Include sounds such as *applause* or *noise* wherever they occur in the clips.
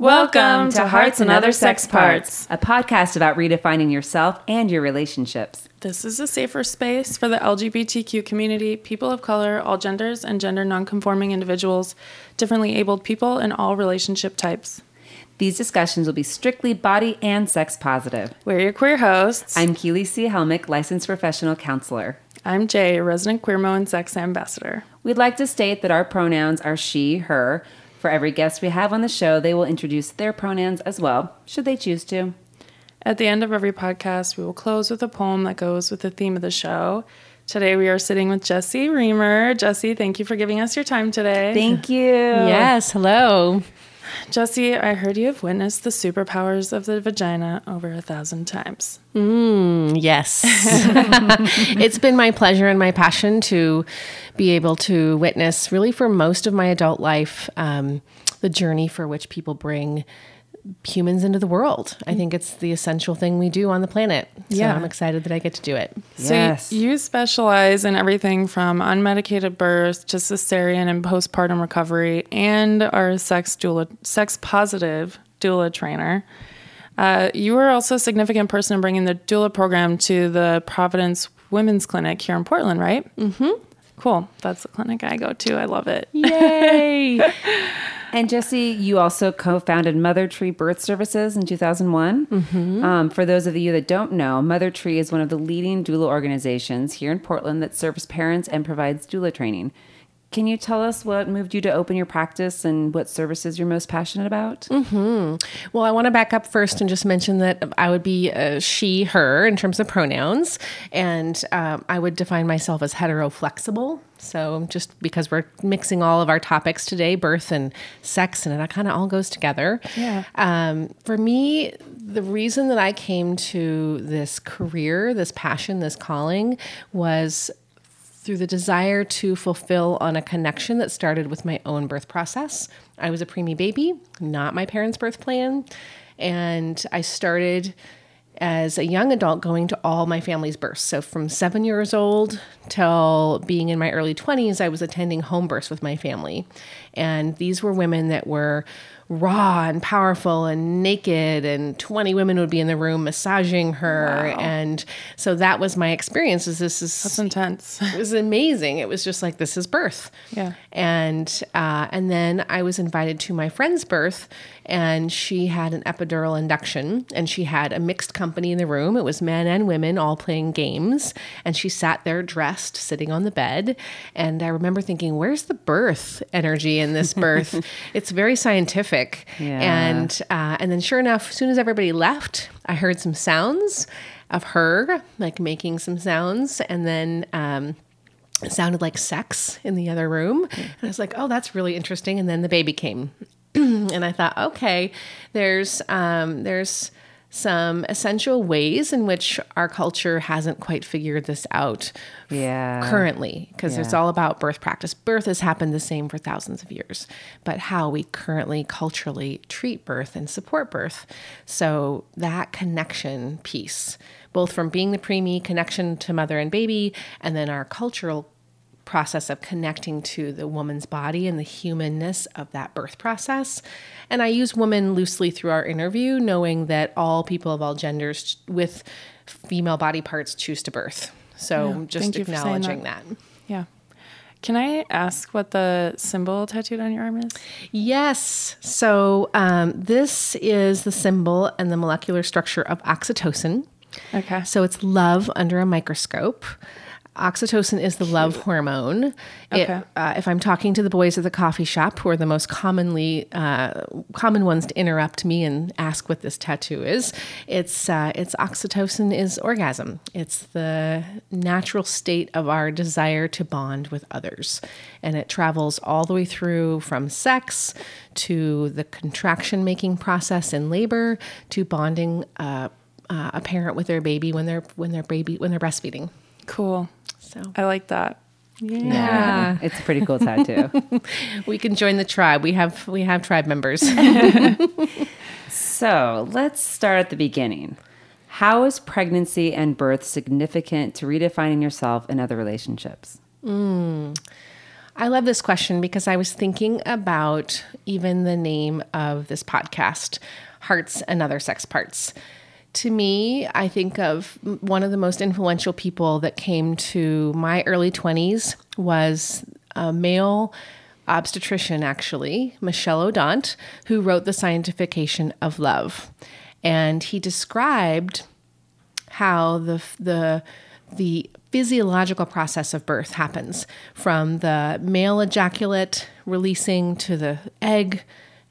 Welcome to Hearts and Other Sex Parts. a podcast about redefining yourself and your relationships. This is a safer space for the LGBTQ community, people of color, all genders, and gender nonconforming individuals, differently abled people, and all relationship types. These discussions will be strictly body and sex positive. We're your queer hosts. I'm Keely C. Helmick, licensed professional counselor. I'm Jay, a resident queermo and sex ambassador. We'd like to state that our pronouns are she, her. For every guest we have on the show, they will introduce their pronouns as well, should they choose to. At the end of every podcast, we will close with a poem that goes with the theme of the show. Today we are sitting with Jesse Reamer. Jesse, thank you for giving us your time today. Thank you. Yes, hello. Jesse, I heard you have witnessed the superpowers of the vagina over a thousand times. Mm, yes. *laughs* it's been my pleasure and my passion to be able to witness, really, for most of my adult life, um, the journey for which people bring humans into the world. I think it's the essential thing we do on the planet. So Yeah. I'm excited that I get to do it. So Yes. you specialize in everything from unmedicated birth to cesarean and postpartum recovery, and are a sex doula, sex positive doula trainer. Uh, you are also a significant person in bringing the doula program to the Providence Women's Clinic here in Portland, right? Mm-hmm. Cool. That's the clinic I go to. I love it. Yay! *laughs* And Jesse, you also co founded Mother Tree Birth Services in 2001. Um, for those of you that don't know, Mother Tree is one of the leading doula organizations here in Portland that serves parents and provides doula training. Can you tell us what moved you to open your practice and what services you're most passionate about? Well, I want to back up first and just mention that I would be she, her in terms of pronouns, and um, I would define myself as hetero flexible. So, just because we're mixing all of our topics today, birth and sex, and it kind of all goes together. Yeah. Um, for me, the reason that I came to this career, this passion, this calling was through the desire to fulfill on a connection that started with my own birth process. I was a preemie baby, not my parents' birth plan. And I started as a young adult going to all my family's births. So from seven years old till being in my early 20s, I was attending home births with my family. And these were women that were raw and powerful and naked and 20 women would be in the room massaging her and so that was my experience is this is That's intense. *laughs* it was amazing. It was just like this is birth. Yeah. And uh, and then I was invited to my friend's birth, and she had an epidural induction, and she had a mixed company in the room. It was men and women all playing games, and she sat there dressed, sitting on the bed. And I remember thinking, "Where's the birth energy in this *laughs* birth? it's very scientific." Yeah. And uh, and then sure enough, as soon as everybody left, I heard some sounds of her like making some sounds, and then. Um, it sounded like sex in the other room. And I was like, oh, that's really interesting. And then the baby came. *clears throat* and I thought, okay, there's um, there's some essential ways in which our culture hasn't quite figured this out Yeah. currently because it's all about birth practice. Birth has happened the same for thousands of years, but how we currently culturally treat birth and support birth. So that connection piece, both from being the preemie connection to mother and baby, and then our cultural process of connecting to the woman's body and the humanness of that birth process. And I use woman loosely through our interview, knowing that all people of all genders with female body parts choose to birth. So Yeah, just thank you for saying acknowledging that. Yeah. Can I ask what the symbol tattooed on your arm is? Yes. So um, this is the symbol and the molecular structure of oxytocin. Okay. So it's love under a microscope. Oxytocin is the love hormone. It, Okay. uh, if I'm talking to the boys at the coffee shop, who are the most commonly uh, common ones to interrupt me and ask what this tattoo is, it's uh, it's oxytocin is orgasm. It's the natural state of our desire to bond with others, and it travels all the way through from sex to the contraction making process in labor to bonding uh, uh, a parent with their baby when they're when they're baby when they're breastfeeding. Cool. So I like that. Yeah. It's a pretty cool tattoo. *laughs* we can join the tribe. We have we have tribe members. *laughs* so let's start at the beginning. How is pregnancy and birth significant to redefining yourself and other relationships? I I love this question because I was thinking about even the name of this podcast, Hearts and Other Sex Parts. To me, I think of one of the most influential people that came to my early 20s was a male obstetrician, actually, Michel Odent, who wrote The Scientification of Love. And he described how the, the, the physiological process of birth happens from the male ejaculate releasing to the egg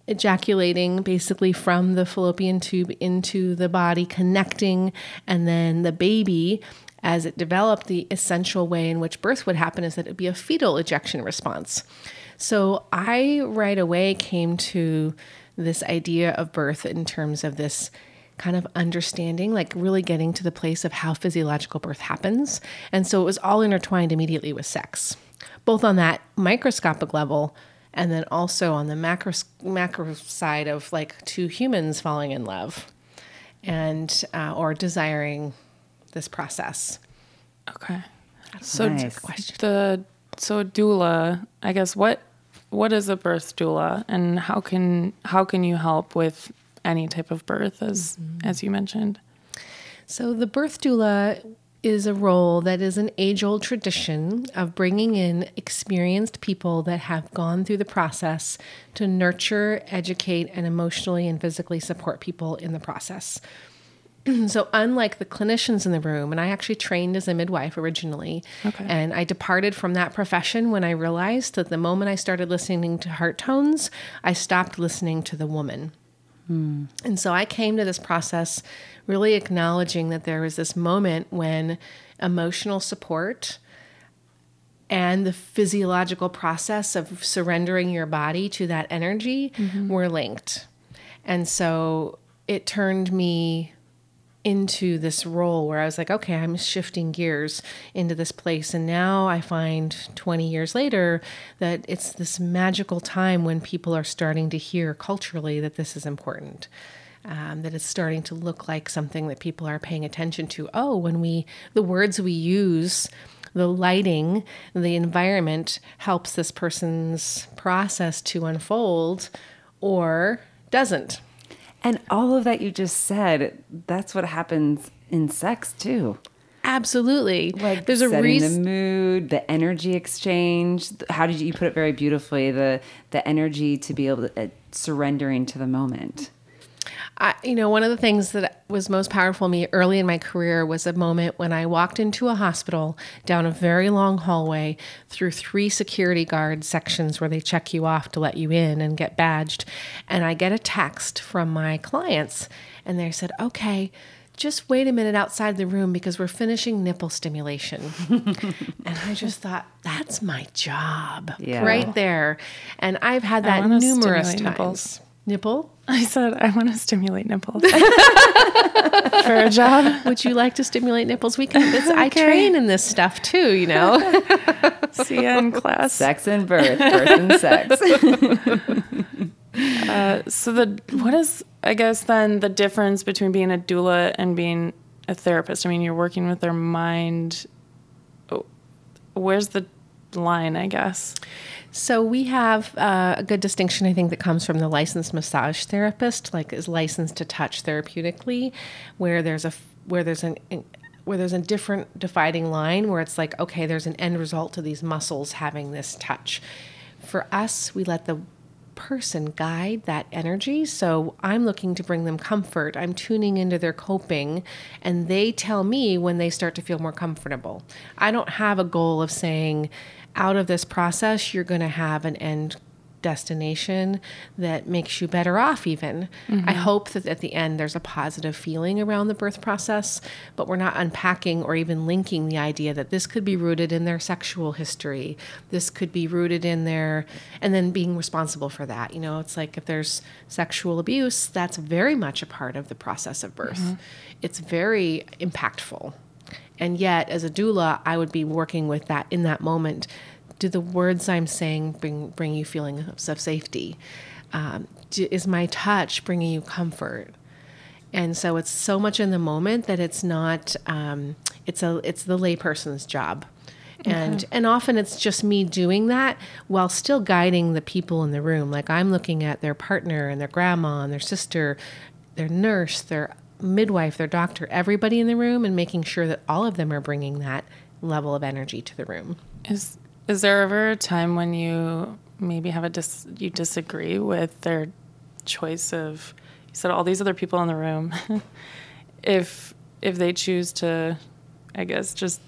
ejaculating basically from the fallopian tube into the body, connecting, and then the baby. As it developed, the essential way in which birth would happen is that it'd be a fetal ejection response. So I right away came to this idea of birth in terms of this kind of understanding, like really getting to the place of how physiological birth happens. And so it was all intertwined immediately with sex, both on that microscopic level and then also on the macro, macro side of like two humans falling in love and uh, or desiring this process. Okay. So Nice. The so doula, I guess what what is a birth doula and how can how can you help with any type of birth as as you mentioned? So, the birth doula is a role that is an age old tradition of bringing in experienced people that have gone through the process to nurture, educate, and emotionally and physically support people in the process. *clears throat* so, unlike the clinicians in the room, and I actually trained as a midwife originally, Okay. and I departed from that profession when I realized that the moment I started listening to heart tones, I stopped listening to the woman. And so I came to this process really acknowledging that there was this moment when emotional support and the physiological process of surrendering your body to that energy mm-hmm. were linked. And so it turned me into this role where I was like, okay, I'm shifting gears into this place. And now I find 20 years later that it's this magical time when people are starting to hear culturally that this is important. Um, that it's starting to look like something that people are paying attention to. Oh, when we, the words we use, the lighting, the environment helps this person's process to unfold or doesn't. And all of that you just said, that's what happens in sex too. Absolutely. Like there's a reason. the mood, the energy exchange. How did you, you put it very beautifully? The the energy to be able to uh, surrendering to the moment. I, you know, one of the things that was most powerful to me early in my career was a moment when I walked into a hospital down a very long hallway through three security guard sections where they check you off to let you in and get badged. And I get a text from my clients, and they said, okay, just wait a minute outside the room because we're finishing nipple stimulation. *laughs* and I just thought, that's my job Yeah. right there. And I've had that numerous times. nipples. Nipple? I said I want to stimulate nipples *laughs* for a job. Would you like to stimulate nipples? We can. It's, I train in this stuff too. You know. See you in class. Sex and birth, birth and sex. *laughs* *laughs* Uh, so the what is I guess then the difference between being a doula and being a therapist? I mean, you're working with their mind. Oh, Where's the line? I guess. So we have uh, a good distinction, I think, that comes from the licensed massage therapist, like is licensed to touch therapeutically, where there's a where there's an where there's a different dividing line where it's like, okay, there's an end result to these muscles having this touch. For us, we let the person guide that energy. So I'm looking to bring them comfort. I'm tuning into their coping, and they tell me when they start to feel more comfortable. I don't have a goal of saying, out of this process, you're going to have an end destination that makes you better off even. I mm-hmm. hope that at the end there's a positive feeling around the birth process but we're not unpacking or even linking the idea that this could be rooted in their sexual history this could be rooted in their and then being responsible for that. You know it's like if there's sexual abuse that's very much a part of the process of birth. Mm-hmm. It's very impactful and yet, as a doula, I would be working with that in that moment. Do the words I'm saying bring bring you feelings of safety? Um, do, is my touch bringing you comfort? And so it's so much in the moment that it's not. Um, it's a it's the layperson's job, And and often it's just me doing that while still guiding the people in the room. Like I'm looking at their partner and their grandma and their sister, their nurse, their midwife, their doctor, everybody in the room and making sure that all of them are bringing that level of energy to the room. Is is there ever a time when you maybe have a dis you disagree with their choice of you said all these other people in the room *laughs* if if they choose to I guess just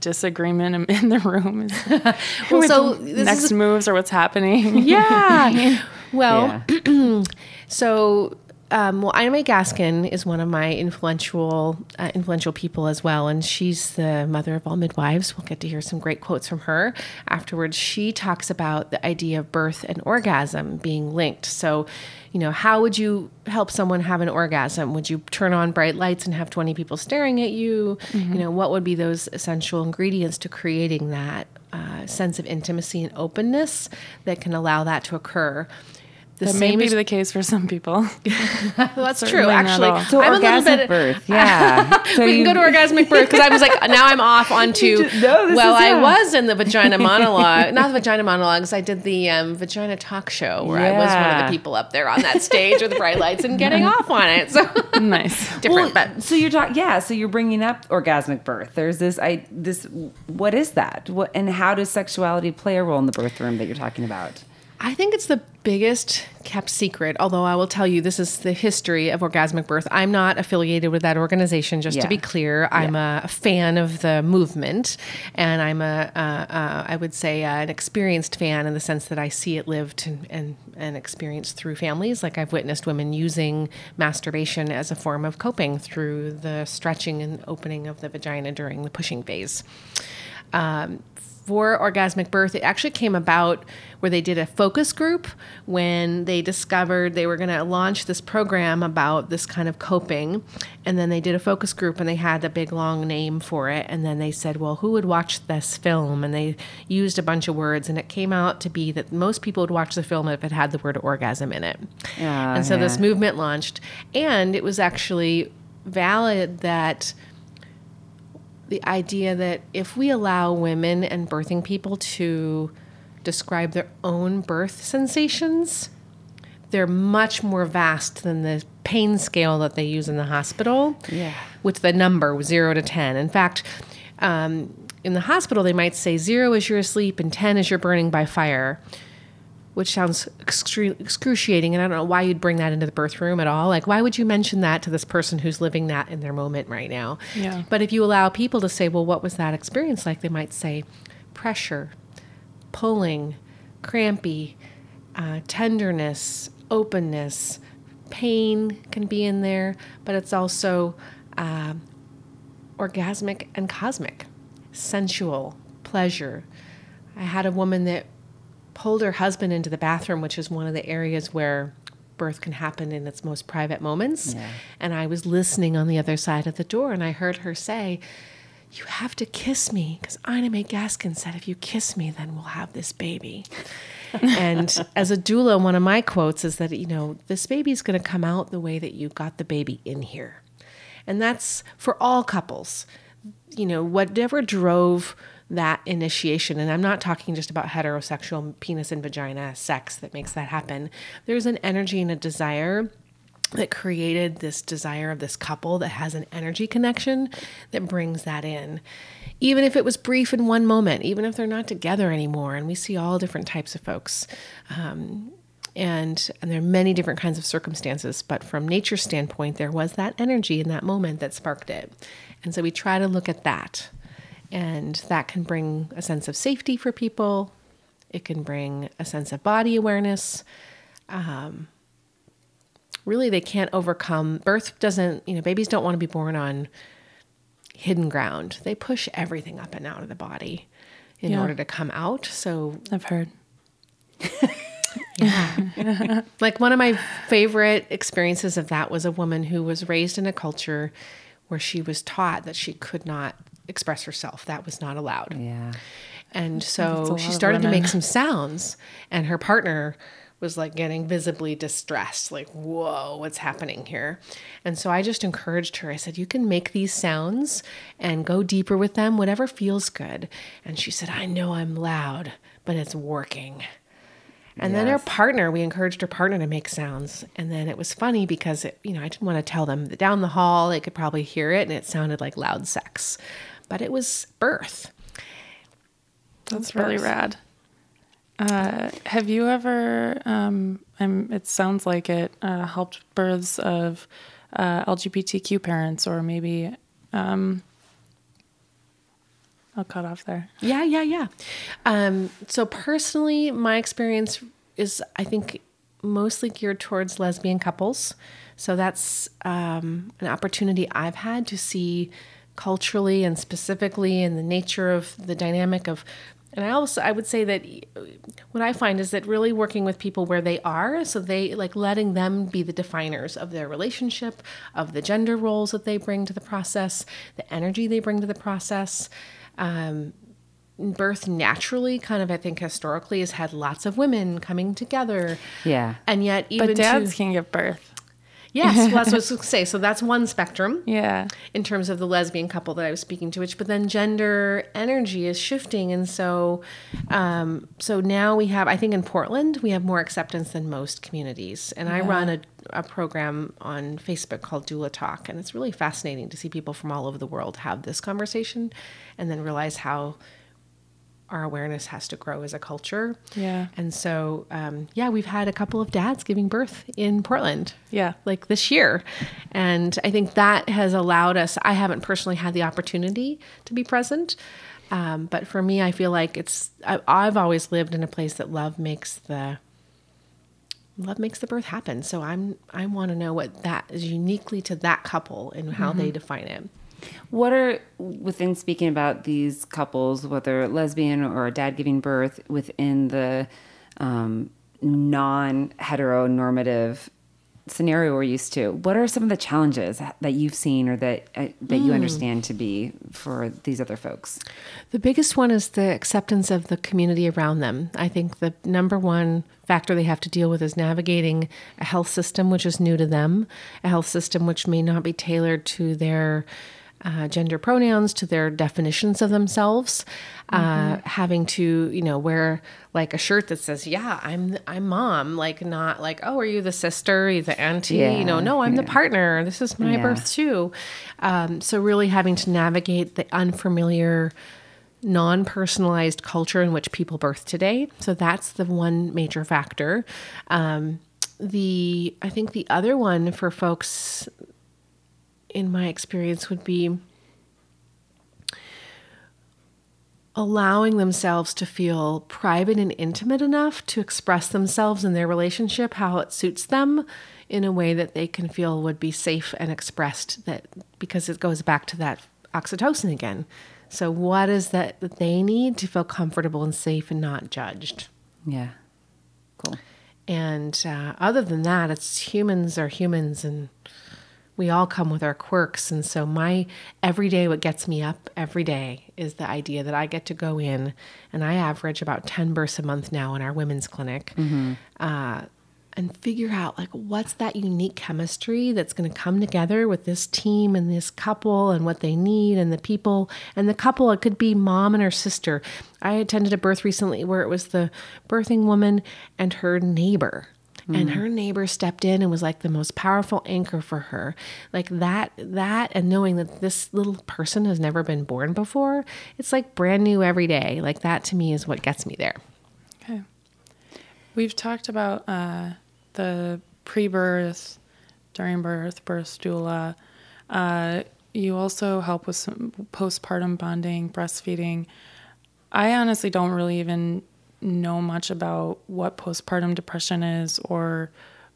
disagreement in, *laughs* in the room *laughs* Well, so this next is a- moves or what's happening Yeah. well, Yeah. *clears throat* So, um, well, Ina May Gaskin is one of my influential uh, influential people as well, and she's the mother of all midwives. We'll get to hear some great quotes from her afterwards. She talks about the idea of birth and orgasm being linked. So, you know, how would you help someone have an orgasm? Would you turn on bright lights and have twenty people staring at you? You know, what would be those essential ingredients to creating that uh, sense of intimacy and openness that can allow that to occur? The that may be is- the case for some people *laughs* *laughs* well, that's true. Actually. So I'm a little orgasmic bit. birth, *laughs* yeah. So we you- can go to orgasmic birth because I was like, now I'm off onto. just- no, this well, is- I yeah. was in the vagina monologue, not the vagina monologues. I did the um, vagina talk show where I was one of the people up there on that stage with the bright lights and getting off on it. So nice different, Well, but so you're talking, yeah. So you're bringing up orgasmic birth. There's this, I this. What is that? What and how does sexuality play a role in the birth room that you're talking about? I think it's the biggest kept secret. Although I will tell you, this is the history of orgasmic birth. I'm not affiliated with that organization, just Yeah. to be clear. I'm a fan of the movement, and I'm a, uh, uh, I would say, uh, an experienced fan in the sense that I see it lived and, and and experienced through families. Like I've witnessed women using masturbation as a form of coping through the stretching and opening of the vagina during the pushing phase um, for orgasmic birth, it actually came about where they did a focus group when they discovered they were going to launch this program about this kind of coping. And then they did a focus group and they had a big long name for it. And then they said, well, who would watch this film? And they used a bunch of words. And it came out to be that most people would watch the film if it had the word orgasm in it. Ah, and so this movement launched. And it was actually valid that the idea that if we allow women and birthing people to describe their own birth sensations, they're much more vast than the pain scale that they use in the hospital. Yeah. With the number zero to 10. In fact, um, in the hospital, they might say zero is you're asleep and 10 is you're burning by fire, which sounds excru- excruciating. And I don't know why you'd bring that into the birth room at all. Like, why would you mention that to this person who's living that in their moment right now? Yeah. But if you allow people to say, well, what was that experience like? They might say pressure, pulling, crampy, uh, tenderness, openness, pain can be in there, but it's also uh, orgasmic and cosmic, sensual, pleasure. I had a woman that pulled her husband into the bathroom, which is one of the areas where birth can happen in its most private moments. Yeah. And I was listening on the other side of the door, and I heard her say, You have to kiss me, because Ina May Gaskin said, If you kiss me, then we'll have this baby. *laughs* and as a doula, one of my quotes is that, you know, this baby's going to come out the way that you got the baby in here. And that's for all couples. You know, whatever drove that initiation, and I'm not talking just about heterosexual penis and vagina sex that makes that happen. There's an energy and a desire that created this desire of this couple that has an energy connection that brings that in. Even if it was brief in one moment, even if they're not together anymore, and we see all different types of folks. Um, and and there are many different kinds of circumstances but from nature's standpoint there was that energy in that moment that sparked it and so we try to look at that and that can bring a sense of safety for people it can bring a sense of body awareness um, really they can't overcome birth doesn't you know babies don't want to be born on hidden ground they push everything up and out of the body in Yeah. order to come out so I've heard. Yeah. *laughs* like one of my favorite experiences of that was a woman who was raised in a culture where she was taught that she could not express herself. That was not allowed. Yeah. And so she started to make some sounds, and her partner was like getting visibly distressed, like, whoa, what's happening here? And so I just encouraged her. I said, You can make these sounds and go deeper with them, whatever feels good. And she said, I know I'm loud, but it's working. And then her partner, we encouraged her partner to make sounds. And then it was funny because, it, you know, I didn't want to tell them that down the hall they could probably hear it and it sounded like loud sex. But it was birth. That's really birth. rad. Uh, have you ever, um, um, it sounds like it, uh, helped births of uh, LGBTQ parents or maybe, um, I'll cut off there. Yeah, yeah, yeah. Um, so personally, my experience is, I think, mostly geared towards lesbian couples. So that's um, an opportunity I've had to see culturally and specifically in the nature of the dynamic of. And I also I would say that what I find is that really working with people where they are, so they like letting them be the definers of their relationship, of the gender roles that they bring to the process, the energy they bring to the process. Um, birth naturally kind of i think historically has had lots of women coming together Yeah. and yet even But dads to, can give birth. Yes well, that's what i was *laughs* going to say. So that's one spectrum Yeah. in terms of the lesbian couple that i was speaking to which but then gender energy is shifting. And so um, so now we have i think in portland we have more acceptance than most communities. And i run a, a program on facebook called doula talk. And it's really fascinating to see people from all over the world have this conversation and then realize how our awareness has to grow as a culture Yeah. and so um, yeah we've had a couple of dads giving birth in portland Yeah. like this year. And I think that has allowed us, I haven't personally had the opportunity to be present. Um, but for me, I feel like it's, I, I've always lived in a place that love makes the, love makes the birth happen. So I'm, I want to know what that is uniquely to that couple and how they define it. What are within speaking about these couples, whether lesbian or a dad giving birth, within the um, non-heteronormative scenario we're used to? What are some of the challenges that you've seen or that uh, that you understand to be for these other folks? The biggest one is the acceptance of the community around them. I think the number one factor they have to deal with is navigating a health system which is new to them, a health system which may not be tailored to their uh, gender pronouns, to their definitions of themselves. Uh, having to, you know, wear like a shirt that says, "Yeah, I'm I'm mom," like not like, "Oh, are you the sister? Are you the auntie?" you know, no, I'm the partner. This is my Yeah. birth too. Um, so really having to navigate the unfamiliar non-personalized culture in which people birth today so that's the one major factor um, the i think the other one for folks in my experience would be allowing themselves to feel private and intimate enough to express themselves in their relationship how it suits them in a way that they can feel would be safe and expressed that because it goes back to that oxytocin again. So what is that that they need to feel comfortable and safe and not judged? Yeah, cool. and uh, other than that, it's humans are humans, and we all come with our quirks. And so, my every day, what gets me up every day is the idea that I get to go in, and I average about 10 births a month now in our women's clinic. Uh, and figure out like what's that unique chemistry that's going to come together with this team and this couple and what they need and the people and the couple it could be mom and her sister i attended a birth recently where it was the birthing woman and her neighbor and her neighbor stepped in and was like the most powerful anchor for her like that that and knowing that this little person has never been born before it's like brand new every day like that to me is what gets me there Okay. We've talked about uh, the pre birth, during birth, birth doula. Uh, you also help with some postpartum bonding, breastfeeding. I honestly don't really even know much about what postpartum depression is or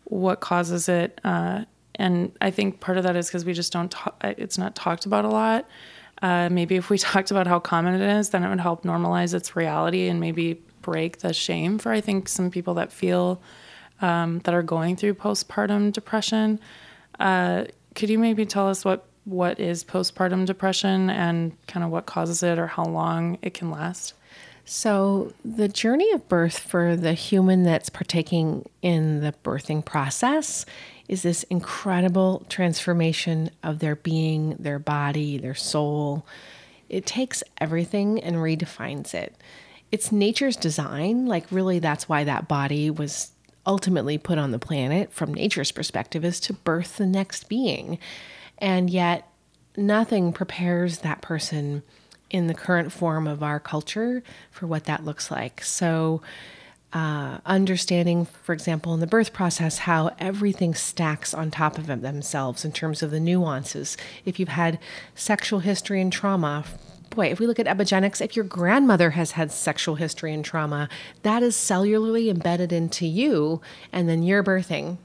what causes it. Uh, and I think part of that is because we just don't, talk, it's not talked about a lot. Uh, maybe if we *laughs* talked about how common it is, then it would help normalize its reality and maybe break the shame for, I think, some people that feel um, that are going through postpartum depression. Uh, could you maybe tell us what, what is postpartum depression and kind of what causes it or how long it can last? So, the journey of birth for the human that's partaking in the birthing process is this incredible transformation of their being, their body, their soul. It takes everything and redefines it. It's nature's design. Like, really, that's why that body was ultimately put on the planet from nature's perspective is to birth the next being. And yet, nothing prepares that person in the current form of our culture for what that looks like. So, uh, understanding, for example, in the birth process, how everything stacks on top of themselves in terms of the nuances. If you've had sexual history and trauma, boy, if we look at epigenetics, if your grandmother has had sexual history and trauma, that is cellularly embedded into you, and then you're birthing.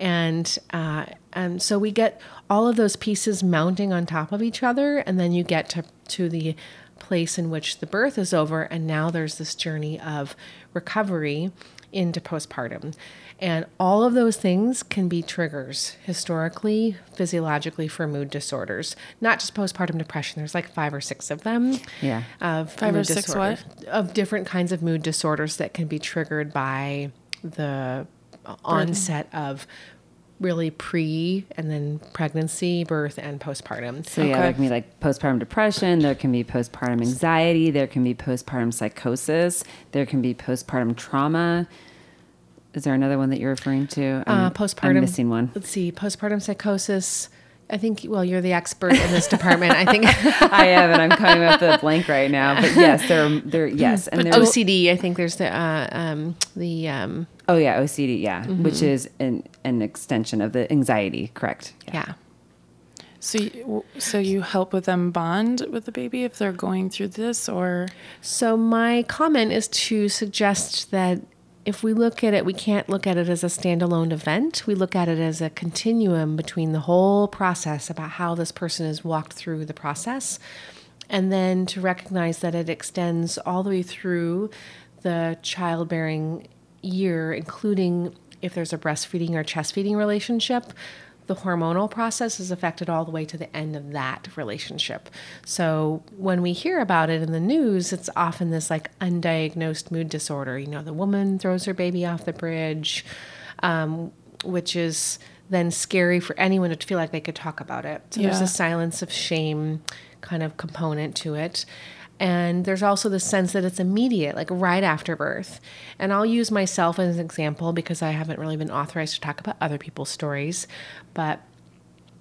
And, uh, and so we get all of those pieces mounting on top of each other, and then you get to, to the place in which the birth is over, and now there's this journey of recovery into postpartum. And all of those things can be triggers historically, physiologically for mood disorders, not just postpartum depression. There's like five or six of them. Yeah. Of Five or six disorder- what? Of different kinds of mood disorders that can be triggered by the onset of really pre and then pregnancy, birth, and postpartum. So yeah, Okay. there can be like postpartum depression. There can be postpartum anxiety. There can be postpartum psychosis. There can be postpartum trauma. Is there another one that you're referring to? I'm, Uh, postpartum. I'm missing one. Let's see, postpartum psychosis. I think, well, you're the expert in this department. I think *laughs* I am, and I'm coming up with a blank right now. But yes, there, there, yes, *laughs* and there. OCD. I think there's the uh, um, the um, Oh yeah, OCD. Yeah, Mm-hmm. which is an an extension of the anxiety. Correct. yeah. So, you, so you help with them bond with the baby if they're going through this, or So my comment is to suggest that if we look at it, we can't look at it as a standalone event. We look at it as a continuum between the whole process about how this person has walked through the process, and then to recognize that it extends all the way through the childbearing year, including if there's a breastfeeding or chest feeding relationship the hormonal process is affected all the way to the end of that relationship. So when we hear about it in the news, it's often this like undiagnosed mood disorder. You know, the woman throws her baby off the bridge, um, which is then scary for anyone to feel like they could talk about it. So there's a silence of shame kind of component to it. And there's also the sense that it's immediate, like right after birth. And I'll use myself as an example because I haven't really been authorized to talk about other people's stories. But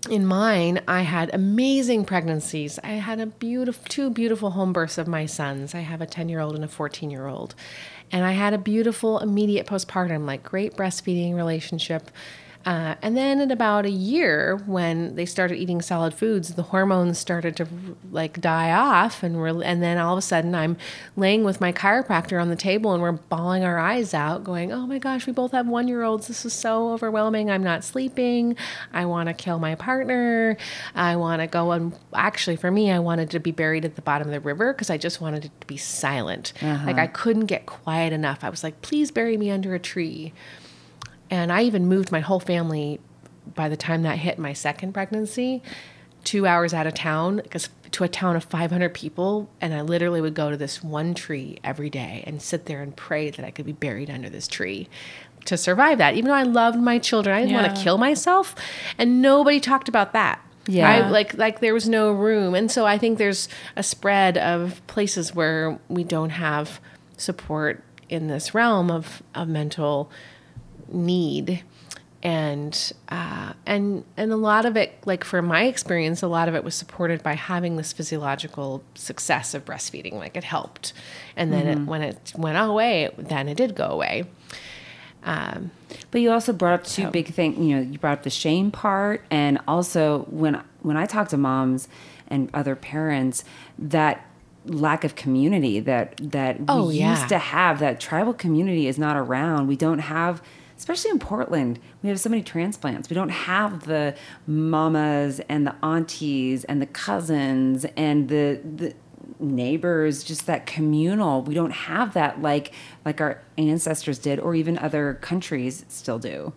in mine, I had amazing pregnancies. I had a beautiful, two beautiful home births of my sons. I have a 10 year old and a 14 year old. And I had a beautiful immediate postpartum, like great breastfeeding relationship. Uh, and then in about a year, when they started eating solid foods, the hormones started to like die off, and we're, and then all of a sudden, I'm laying with my chiropractor on the table, and we're bawling our eyes out, going, "Oh my gosh, we both have one year olds. This is so overwhelming. I'm not sleeping. I want to kill my partner. I want to go and actually, for me, I wanted to be buried at the bottom of the river because I just wanted it to be silent. Like I couldn't get quiet enough. I was like, please bury me under a tree. And I even moved my whole family by the time that hit my second pregnancy, two hours out of town, because to a town of 500 people. And I literally would go to this one tree every day and sit there and pray that I could be buried under this tree to survive that. Even though I loved my children, I didn't want to kill myself. And nobody talked about that. Yeah. I, like like there was no room. And so I think there's a spread of places where we don't have support in this realm of, of mental need and uh, and and a lot of it like for my experience a lot of it was supported by having this physiological success of breastfeeding like it helped and then it, when it went away then it did go away um, But you also brought up two So- big things. You know, you brought up the shame part, and also when when I talk to moms and other parents, that lack of community that that Oh, we yeah. used to have. That tribal community is not around. We don't have. Especially in Portland, we have so many transplants. We don't have the mamas and the aunties and the cousins and the, the neighbors just that communal we don't have that like like our ancestors did or even other countries still do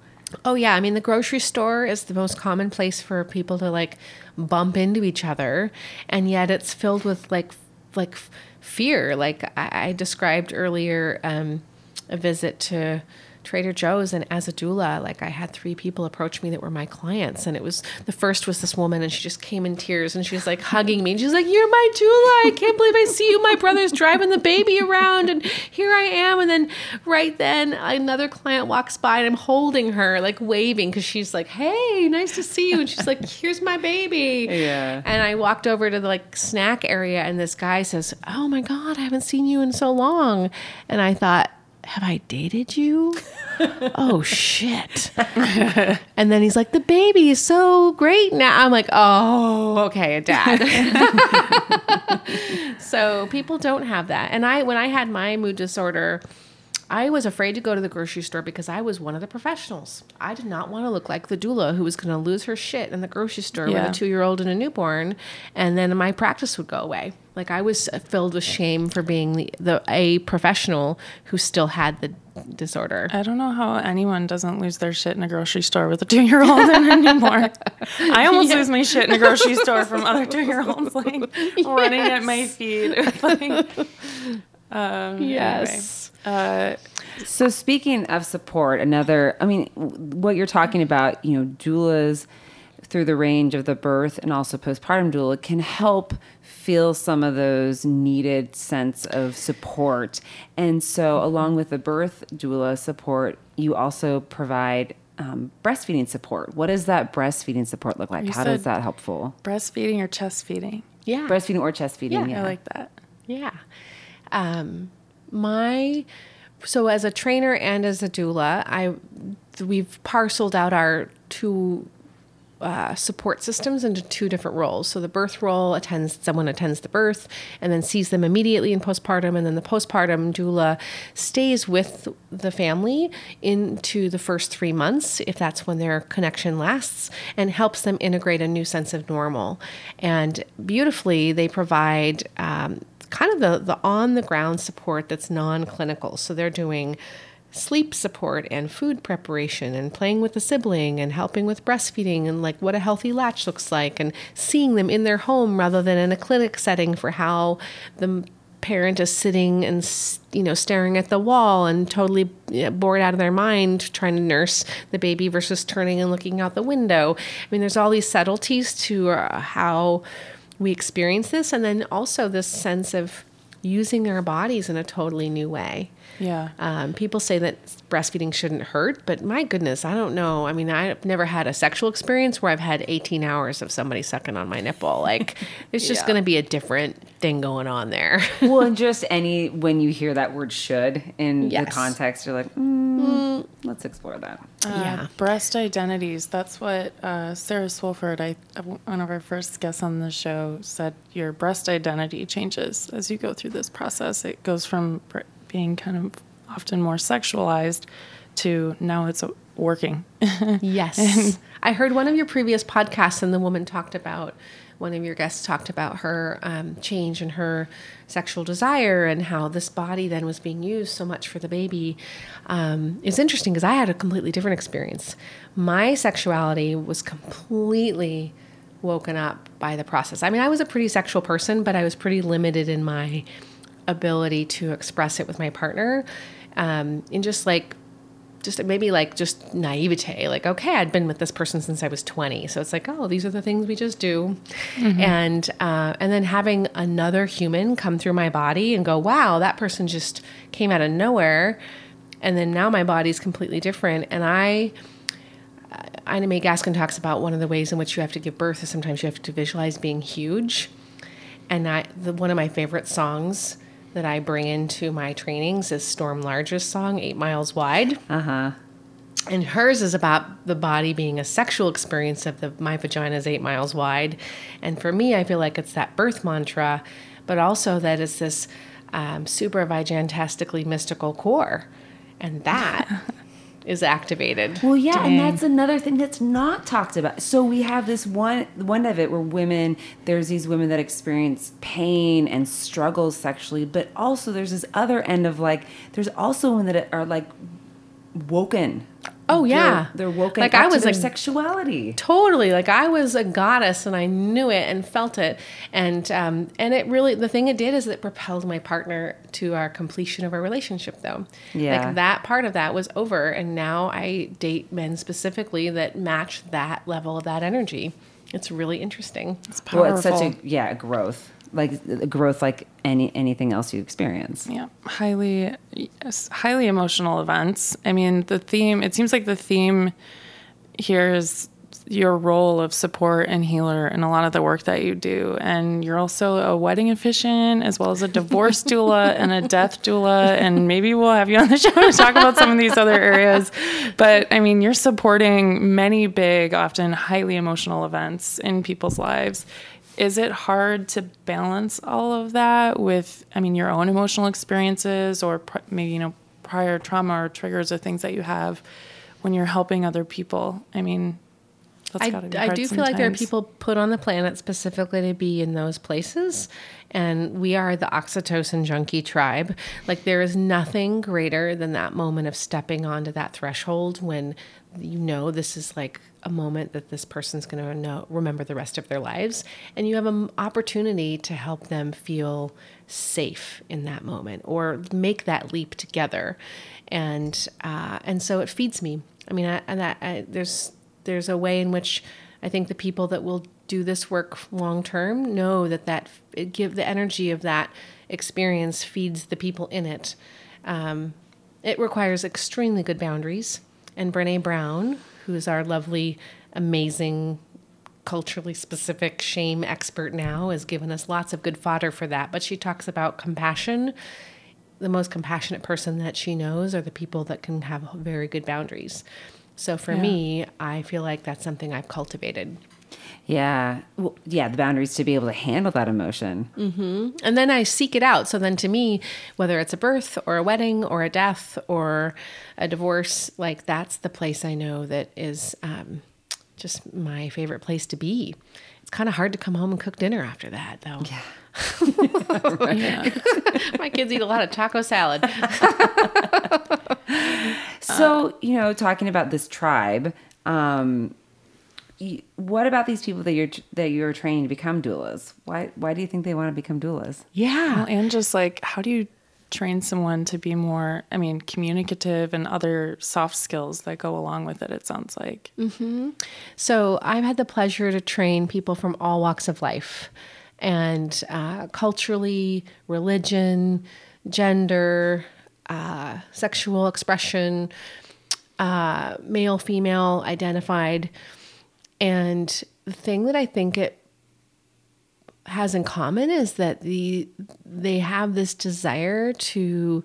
Oh yeah, I mean the grocery store is the most common place for people to like bump into each other, and yet it's filled with like like fear. Like I, I described earlier, um, a visit to Trader Joe's and as a doula, like I had three people approach me that were my clients. And it was the first was this woman and she just came in tears and she was like hugging me and she's like, You're my doula. I can't believe I see you. My brother's driving the baby around and here I am. And then right then another client walks by and I'm holding her, like waving because she's like, Hey, nice to see you. And she's like, Here's my baby. Yeah. And I walked over to the like snack area and this guy says, Oh my God, I haven't seen you in so long. And I thought, have I dated you? *laughs* oh shit. and then he's like, the baby is so great now. I'm like, oh, okay, a dad. *laughs* so people don't have that. And I when I had my mood disorder, I was afraid to go to the grocery store because I was one of the professionals. I did not want to look like the doula who was going to lose her shit in the grocery store Yeah. with a two year old and a newborn, and then my practice would go away. Like I was filled with shame for being the, the a professional who still had the disorder. I don't know how anyone doesn't lose their shit in a grocery store with a two year old anymore. *laughs* I almost lose my shit in a grocery store from other two year olds like *laughs* running at my feet. *laughs* like, um, Yes. anyway. Uh, So speaking of support, another, I mean, what you're talking about, you know, doulas through the range of the birth and also postpartum doula can help feel some of those needed sense of support. And so along with the birth doula support, you also provide um, breastfeeding support. What does that breastfeeding support look like? You How does that helpful? breastfeeding or chest feeding. Yeah. Breastfeeding or chest feeding? Yeah, I like that. Yeah. Um, my so as a trainer and as a doula, I we've parceled out our two uh, support systems into two different roles. So the birth role attends someone attends the birth and then sees them immediately in postpartum, and then the postpartum doula stays with the family into the first three months, if that's when their connection lasts, and helps them integrate a new sense of normal. And beautifully, they provide. Um, kind of the, the on the ground support that's non clinical. So they're doing sleep support and food preparation and playing with the sibling and helping with breastfeeding and like what a healthy latch looks like and seeing them in their home rather than in a clinic setting for how the parent is sitting and you know staring at the wall and totally bored out of their mind trying to nurse the baby versus turning and looking out the window i mean there's all these subtleties to uh, how we experience this and then also this sense of using our bodies in a totally new way Yeah. um, people say that breastfeeding shouldn't hurt, but my goodness, I don't know. I mean, I've never had a sexual experience where I've had 18 hours of somebody sucking on my nipple. Like, *laughs* it's just Yeah. going to be a different thing going on there. *laughs* well, and just any, when you hear that word should in the context, you're like, mm, let's explore that. Uh, Yeah. breast identities. That's what uh, Sarah Swolford, I one of our first guests on the show, said. Your breast identity changes as you go through this process. It goes from br- being kind of often more sexualized to now it's working. *laughs* Yes. I heard one of your previous podcasts, and the woman talked about, one of your guests talked about her um, change in her sexual desire and how this body then was being used so much for the baby. Um, it's interesting because I had a completely different experience. My sexuality was completely woken up by the process. I mean, I was a pretty sexual person, but I was pretty limited in my ability to express it with my partner. Um, in just like just maybe like just naivete like okay i'd been with this person since i was 20 so it's like oh these are the things we just do and uh, and then having another human come through my body and go wow that person just came out of nowhere and then now my body's completely different and i Ina May Gaskin talks about one of the ways in which you have to give birth is sometimes you have to visualize being huge. And I, the, one of my favorite songs that I bring into my trainings is Storm Large's song, Eight Miles Wide. Uh huh. And hers is about the body being a sexual experience of the my vagina is eight miles wide. And for me, I feel like it's that birth mantra, but also that it's this um, super vigantastically mystical core. And that *laughs* is activated. Well, yeah, Dang. and that's another thing that's not talked about. So we have this one one of it where women there's these women that experience pain and struggles sexually, but also there's this other end of like there's also women that are like woken Oh yeah, they're, they're woken Like up I was to their sexuality. totally. Like I was a goddess and I knew it and felt it. And um, and it really the thing it did is it propelled my partner to our completion of our relationship though. Yeah. like that part of that was over. And now I date men specifically that match that level of that energy. It's really interesting. It's powerful. Well, it's such a yeah growth like growth like any anything else you experience. Yeah, highly, yes, highly emotional events. I mean, the theme. It seems like the theme here is your role of support and healer in a lot of the work that you do, and you're also a wedding officiant as well as a divorce *laughs* doula and a death doula, and maybe we'll have you on the show to talk about some of these other areas. But I mean, you're supporting many big, often highly emotional events in people's lives is it hard to balance all of that with i mean your own emotional experiences or pr- maybe you know prior trauma or triggers or things that you have when you're helping other people i mean that's I, gotta be I do feel like there are people put on the planet specifically to be in those places. And we are the oxytocin junkie tribe. Like, there is nothing greater than that moment of stepping onto that threshold when you know this is like a moment that this person's going to know remember the rest of their lives. And you have an opportunity to help them feel safe in that moment or make that leap together. And uh, and so it feeds me. I mean I, and I, I, there's there's a way in which I think the people that will do this work long term know that that give the energy of that experience feeds the people in it. Um, it requires extremely good boundaries, and Brene Brown, who is our lovely, amazing, culturally specific shame expert now, has given us lots of good fodder for that. But she talks about compassion. The most compassionate person that she knows are the people that can have very good boundaries. So for me, I feel like that's something I've cultivated. Yeah, well, yeah, the boundaries to be able to handle that emotion. And then I seek it out. So then to me, whether it's a birth or a wedding or a death or a divorce, like that's the place I know that is um, just my favorite place to be. It's kind of hard to come home and cook dinner after that, though. Yeah. *laughs* my kids eat a lot of taco salad. *laughs* So you know, talking about this tribe, um, y- what about these people that you're that you're training to become doulas? Why why do you think they want to become doulas? Yeah. Well, and just like how do you train someone to be more i mean communicative and other soft skills that go along with it it sounds like So I've had the pleasure to train people from all walks of life and uh, culturally, religion, gender, uh, sexual expression, uh, male, female, identified. And the thing that I think it has in common is that the they have this desire to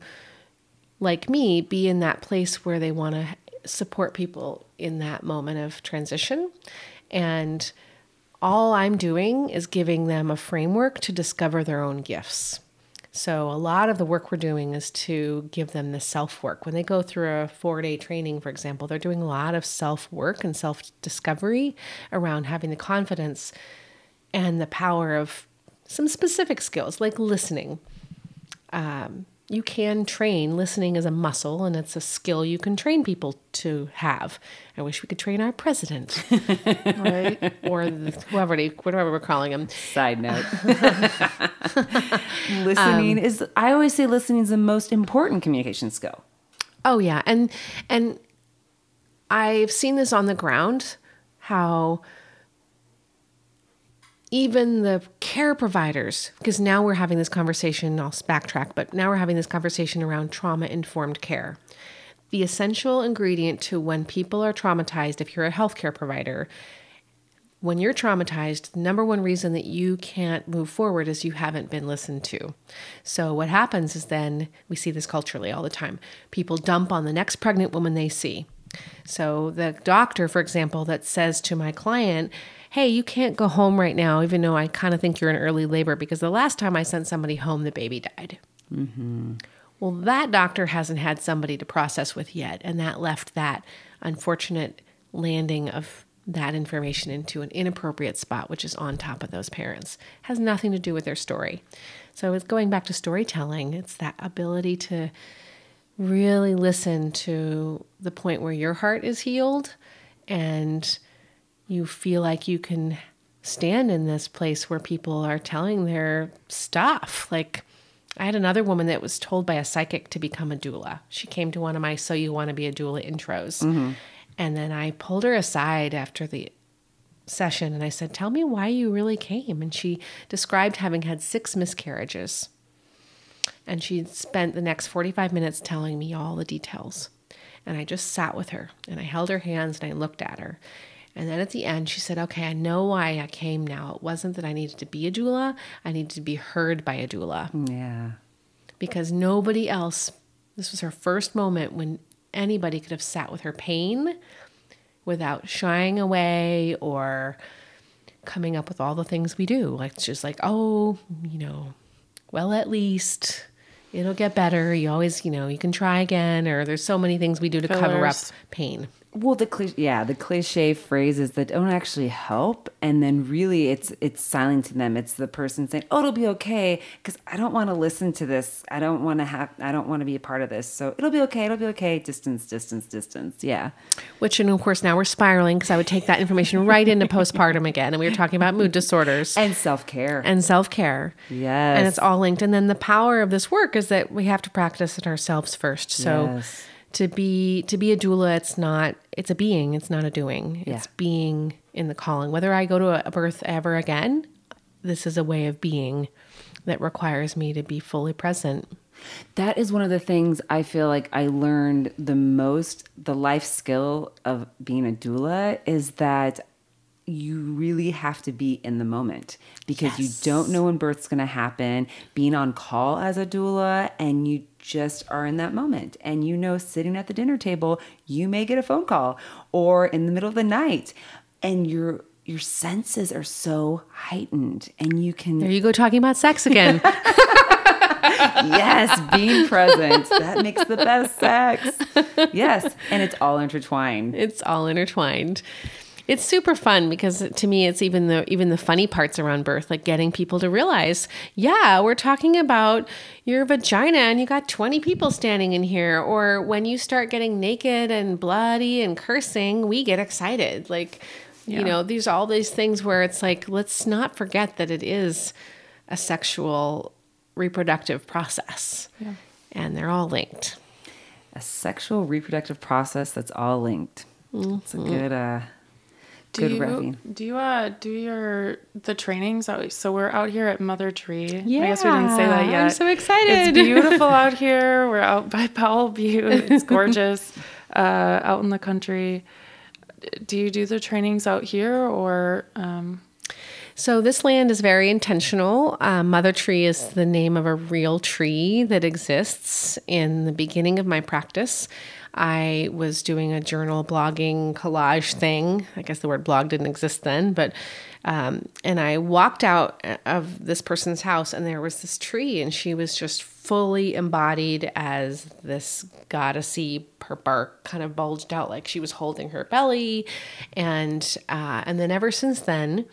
like me be in that place where they want to support people in that moment of transition and all I'm doing is giving them a framework to discover their own gifts. So, a lot of the work we're doing is to give them the self work. When they go through a four day training, for example, they're doing a lot of self work and self discovery around having the confidence and the power of some specific skills like listening. Um, you can train listening is a muscle and it's a skill you can train people to have. I wish we could train our president, *laughs* right? Or the, whoever, they, whatever we're calling him. Side note. *laughs* listening um, is I always say listening is the most important communication skill. Oh yeah, and and I've seen this on the ground how even the care providers because now we're having this conversation I'll backtrack but now we're having this conversation around trauma informed care. The essential ingredient to when people are traumatized if you're a healthcare provider when you're traumatized, the number one reason that you can't move forward is you haven't been listened to. So, what happens is then we see this culturally all the time. People dump on the next pregnant woman they see. So, the doctor, for example, that says to my client, Hey, you can't go home right now, even though I kind of think you're in early labor because the last time I sent somebody home, the baby died. Mm-hmm. Well, that doctor hasn't had somebody to process with yet, and that left that unfortunate landing of that information into an inappropriate spot, which is on top of those parents. Has nothing to do with their story. So it's going back to storytelling. It's that ability to really listen to the point where your heart is healed and you feel like you can stand in this place where people are telling their stuff. Like, I had another woman that was told by a psychic to become a doula. She came to one of my So You Want to Be a Doula intros. Mm-hmm. And then I pulled her aside after the session and I said, Tell me why you really came. And she described having had six miscarriages. And she spent the next 45 minutes telling me all the details. And I just sat with her and I held her hands and I looked at her. And then at the end, she said, Okay, I know why I came now. It wasn't that I needed to be a doula, I needed to be heard by a doula Yeah. because nobody else, this was her first moment when anybody could have sat with her pain without shying away or coming up with all the things we do. Like, it's just like, oh, you know, well, at least it'll get better. You always, you know, you can try again, or there's so many things we do to cover up pain. Well, the cliche, yeah, the cliche phrases that don't actually help, and then really, it's it's silencing them. It's the person saying, "Oh, it'll be okay," because I don't want to listen to this. I don't want to have. I don't want to be a part of this. So it'll be okay. It'll be okay. Distance, distance, distance. Yeah. Which, and of course, now we're spiraling because I would take that information right into postpartum again. And we were talking about mood disorders. And self care. and self care. Yes. And it's all linked. And then the power of this work is that we have to practice it ourselves first. So Yes. To be to be a doula, it's not it's a being, it's not a doing. It's being in the calling. Whether I go to a birth ever again, this is a way of being that requires me to be fully present. That is one of the things I feel like I learned the most. The life skill of being a doula is that you really have to be in the moment because you don't know when birth's going to happen. Being on call as a doula, and you just are in that moment. And you know, sitting at the dinner table, you may get a phone call or in the middle of the night, and your your senses are so heightened, and you can There you go talking about sex again. *laughs* *laughs* yes, being present. That makes the best sex. *laughs* Yes, and it's all intertwined. it's all intertwined. It's super fun because to me it's even the even the funny parts around birth like getting people to realize, yeah, we're talking about your vagina and you got 20 people standing in here or when you start getting naked and bloody and cursing, we get excited. Like you know, these all these things where it's like let's not forget that it is a sexual reproductive process. Yeah. And they're all linked. A sexual reproductive process that's all linked. It's a good uh Do good you do you uh do your the trainings out? So we're out here at Mother Tree. I guess we didn't say Yeah, that I'm so excited. It's beautiful out *laughs* here. We're out by Powell Butte. It's *laughs* gorgeous. uh, out in the country. Do you do the trainings out here or um, So this land is very intentional. Uh, Mother Tree is the name of a real tree that exists. In the beginning of my practice, I was doing a journal blogging collage thing. I guess the word blog didn't exist then, but um, and I walked out of this person's house, and there was this tree, and she was just fully embodied as this goddessy. Her bark kind of bulged out like she was holding her belly, and uh, and then ever since then.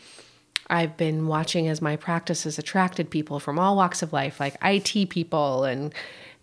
I've been watching as my practice has attracted people from all walks of life, like IT people and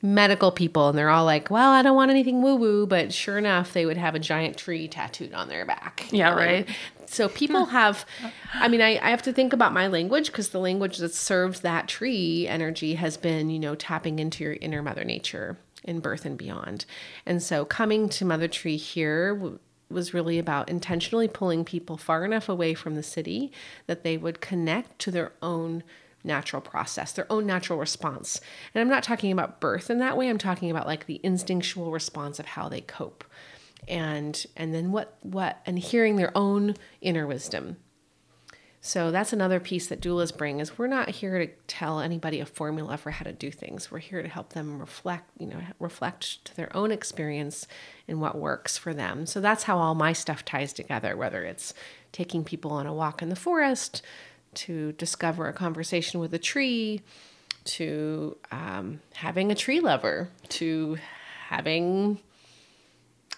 medical people. And they're all like, well, I don't want anything woo woo. But sure enough, they would have a giant tree tattooed on their back. Yeah, um, right. So people hmm. have, I mean, I, I have to think about my language because the language that serves that tree energy has been, you know, tapping into your inner mother nature in birth and beyond. And so coming to Mother Tree here w- was really about intentionally pulling people far enough away from the city that they would connect to their own natural process, their own natural response. And I'm not talking about birth in that way. I'm talking about like the instinctual response of how they cope. And and then what what and hearing their own inner wisdom. So that's another piece that doulas bring is we're not here to tell anybody a formula for how to do things. We're here to help them reflect, you know, reflect to their own experience and what works for them. So that's how all my stuff ties together, whether it's taking people on a walk in the forest, to discover a conversation with a tree, to um, having a tree lover, to having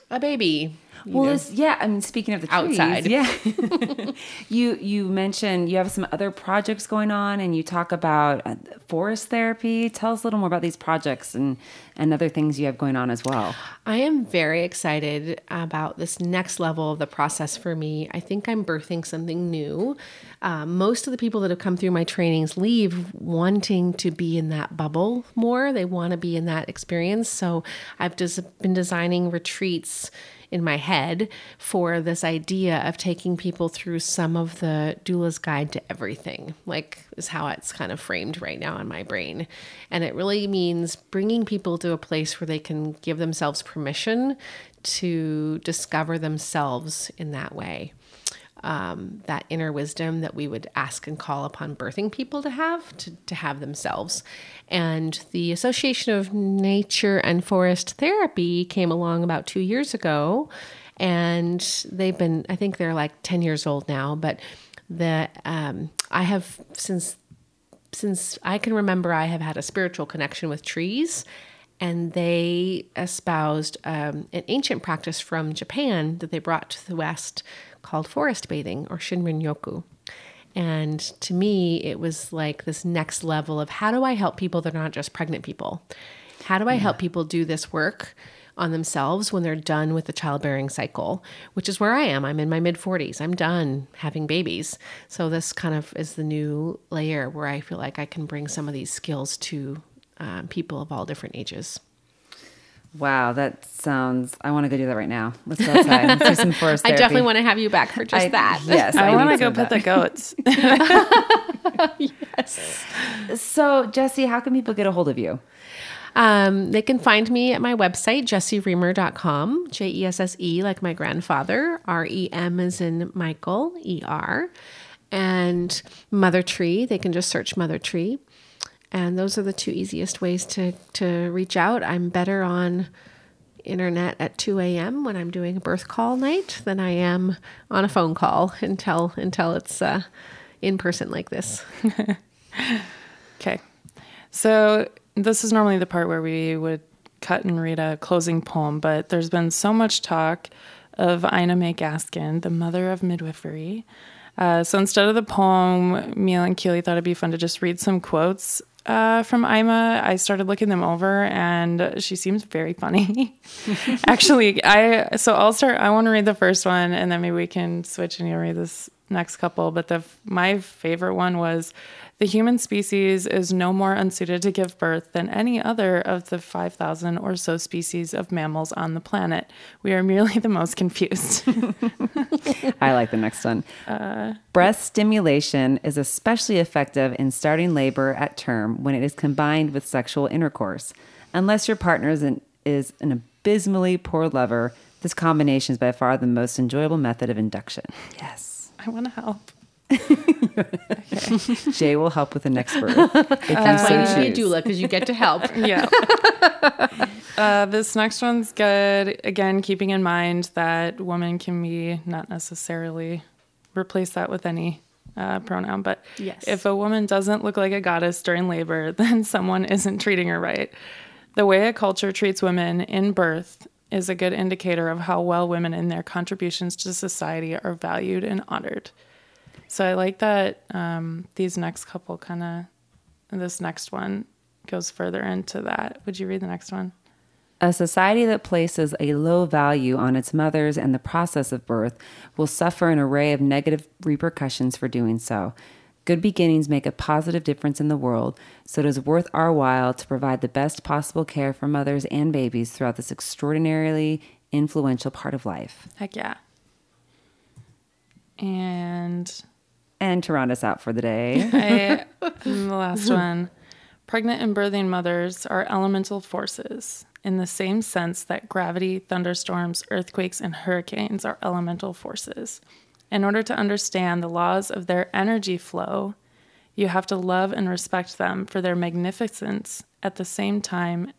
a baby, Well, this, yeah. I mean, speaking of the trees, Outside. yeah. *laughs* *laughs* you you mentioned you have some other projects going on, and you talk about uh, forest therapy. Tell us a little more about these projects and and other things you have going on as well. I am very excited about this next level of the process for me. I think I'm birthing something new. Uh, most of the people that have come through my trainings leave wanting to be in that bubble more. They want to be in that experience. So I've just been designing retreats in my head for this idea of taking people through some of the doula's guide to everything, like is how it's kind of framed right now in my brain. And it really means bringing people to a place where they can give themselves permission to discover themselves in that way. Um, that inner wisdom that we would ask and call upon birthing people to have to, to have themselves. And the association of nature and forest therapy came along about two years ago and they've been i think they're like 10 years old now but the um, i have since since i can remember i have had a spiritual connection with trees and they espoused um, an ancient practice from japan that they brought to the west called forest bathing or shinrin yoku and to me, it was like this next level of how do I help people that are not just pregnant people? How do I help people do this work on themselves when they're done with the childbearing cycle, which is where I am. I'm in my mid 40s. I'm done having babies. So, this kind of is the new layer where I feel like I can bring some of these skills to um, people of all different ages. Wow, that sounds. I want to go do that right now. Let's go outside. Let's do some *laughs* forest Therapy. I definitely want to have you back for just I- that. Yes, *laughs* I, want to go some pet the goats. *laughs* yes. So, Jesse, how can people get a hold of you? Um, they can find me at my website, jesseremer.com, J E S S E, like my grandfather. R E M is in Michael, E R. And Mother Tree, they can just search Mother Tree. And those are the two easiest ways to, to reach out. I'm better on internet at 2 a.m. when I'm doing a birth call night than I am on a phone call *laughs* until until it's uh, in person like this. *laughs* Okay. So this is normally the part where we would cut and read a closing poem, but there's been so much talk of Ina May Gaskin, the mother of midwifery. Uh, so instead of the poem, Mia and Keely thought it'd be fun to just read some quotes uh, from Ima. I started looking them over, and she seems very funny. *laughs* Actually, I so I'll start. I want to read the first one, and then maybe we can switch and you read this next couple. But the my favorite one was. The human species is no more unsuited to give birth than any other of the 5,000 or so species of mammals on the planet. We are merely the most confused. *laughs* I like the next one. Uh, Breast stimulation is especially effective in starting labor at term when it is combined with sexual intercourse. Unless your partner is an, is an abysmally poor lover, this combination is by far the most enjoyable method of induction. Yes. I want to help. *laughs* *laughs* Jay will help with the next birth. If you That's so why you need a doula because you get to help. *laughs* Yeah. *laughs* uh, this next one's good. Again, keeping in mind that woman can be not necessarily replace that with any uh, pronoun, but Yes. if a woman doesn't look like a goddess during labor, then someone isn't treating her right. The way a culture treats women in birth is a good indicator of how well women and their contributions to society are valued and honored. So I like that um, these next couple kind of, this next one goes further into that. Would you read the next one? A society that places a low value on its mothers and the process of birth will suffer an array of negative repercussions for doing so. Good beginnings make a positive difference in the world, so it is worth our while to provide the best possible care for mothers and babies throughout this extraordinarily influential part of life. Heck yeah. And And to round us out for the day, *laughs* I, the last one pregnant and birthing mothers are elemental forces in the same sense that gravity, thunderstorms, earthquakes, and hurricanes are elemental forces. In order to understand the laws of their energy flow, you have to love and respect them for their magnificence at the same time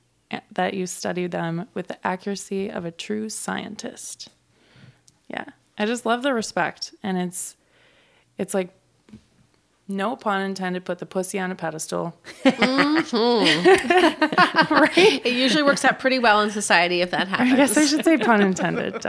that you study them with the accuracy of a true scientist. Yeah. I just love the respect and it's it's like no pun intended, put the pussy on a pedestal. *laughs* Right. It usually works out pretty well in society if that happens. I guess I should say pun intended.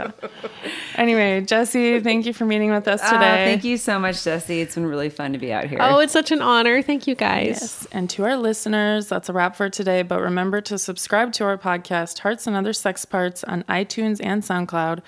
Anyway, Jesse, thank you for meeting with us Ah, today. thank you so much, Jesse. It's been really fun to be out here. Oh, it's such an honor. Thank you guys. Yes. And to our listeners, that's a wrap for today. But remember to subscribe to our podcast, Hearts and Other Sex Parts, on iTunes and SoundCloud.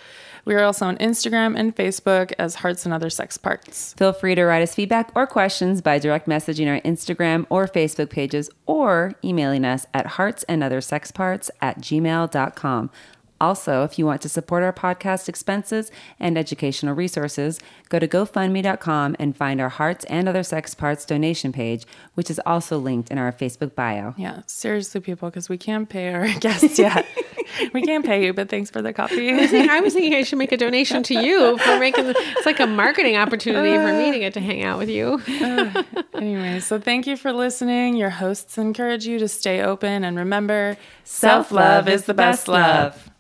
We are also on Instagram and Facebook as Hearts and Other Sex Parts. Feel free to write us feedback or questions by direct messaging our Instagram or Facebook pages or emailing us at heartsandothersexparts at gmail.com. Also, if you want to support our podcast expenses and educational resources, go to GoFundMe.com and find our Hearts and Other Sex Parts donation page, which is also linked in our Facebook bio. Yeah, seriously, people, because we can't pay our *laughs* guests yet. *laughs* *laughs* we can't pay you, but thanks for the coffee. I was thinking I should make a donation to you for making it's like a marketing opportunity for me to get to hang out with you. *sighs* anyway, so thank you for listening. Your hosts encourage you to stay open and remember self love is the best love.